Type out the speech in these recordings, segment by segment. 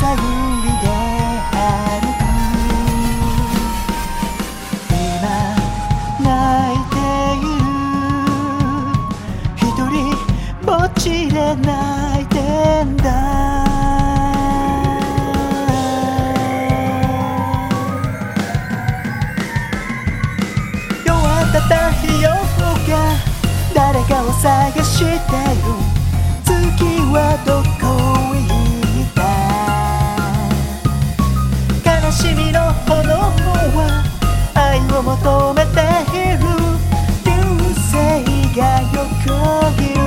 探今泣いているひとりぼっちで泣いてんだた太陽が誰かを探してる月はどこを求めている。流星が横切る。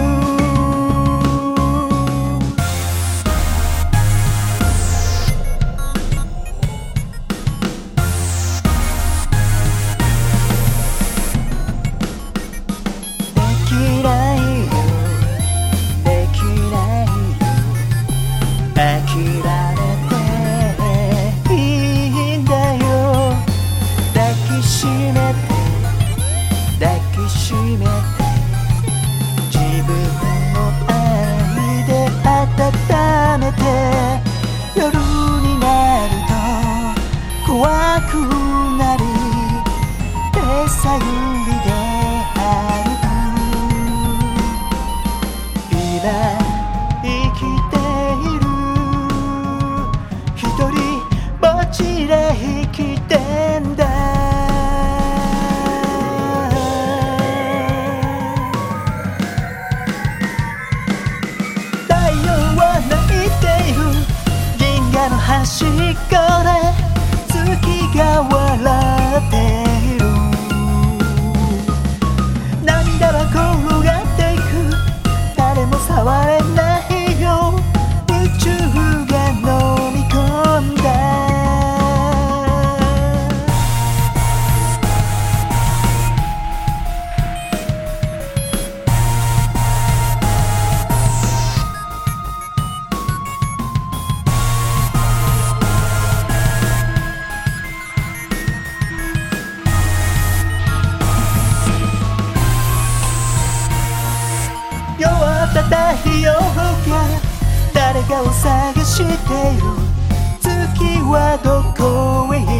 ぼっちで生きてんだ太陽は泣いている。銀河の端っこで月が笑っている。涙は転がっていく。誰も触れない。弱った太陽が誰かを探している。月はどこへ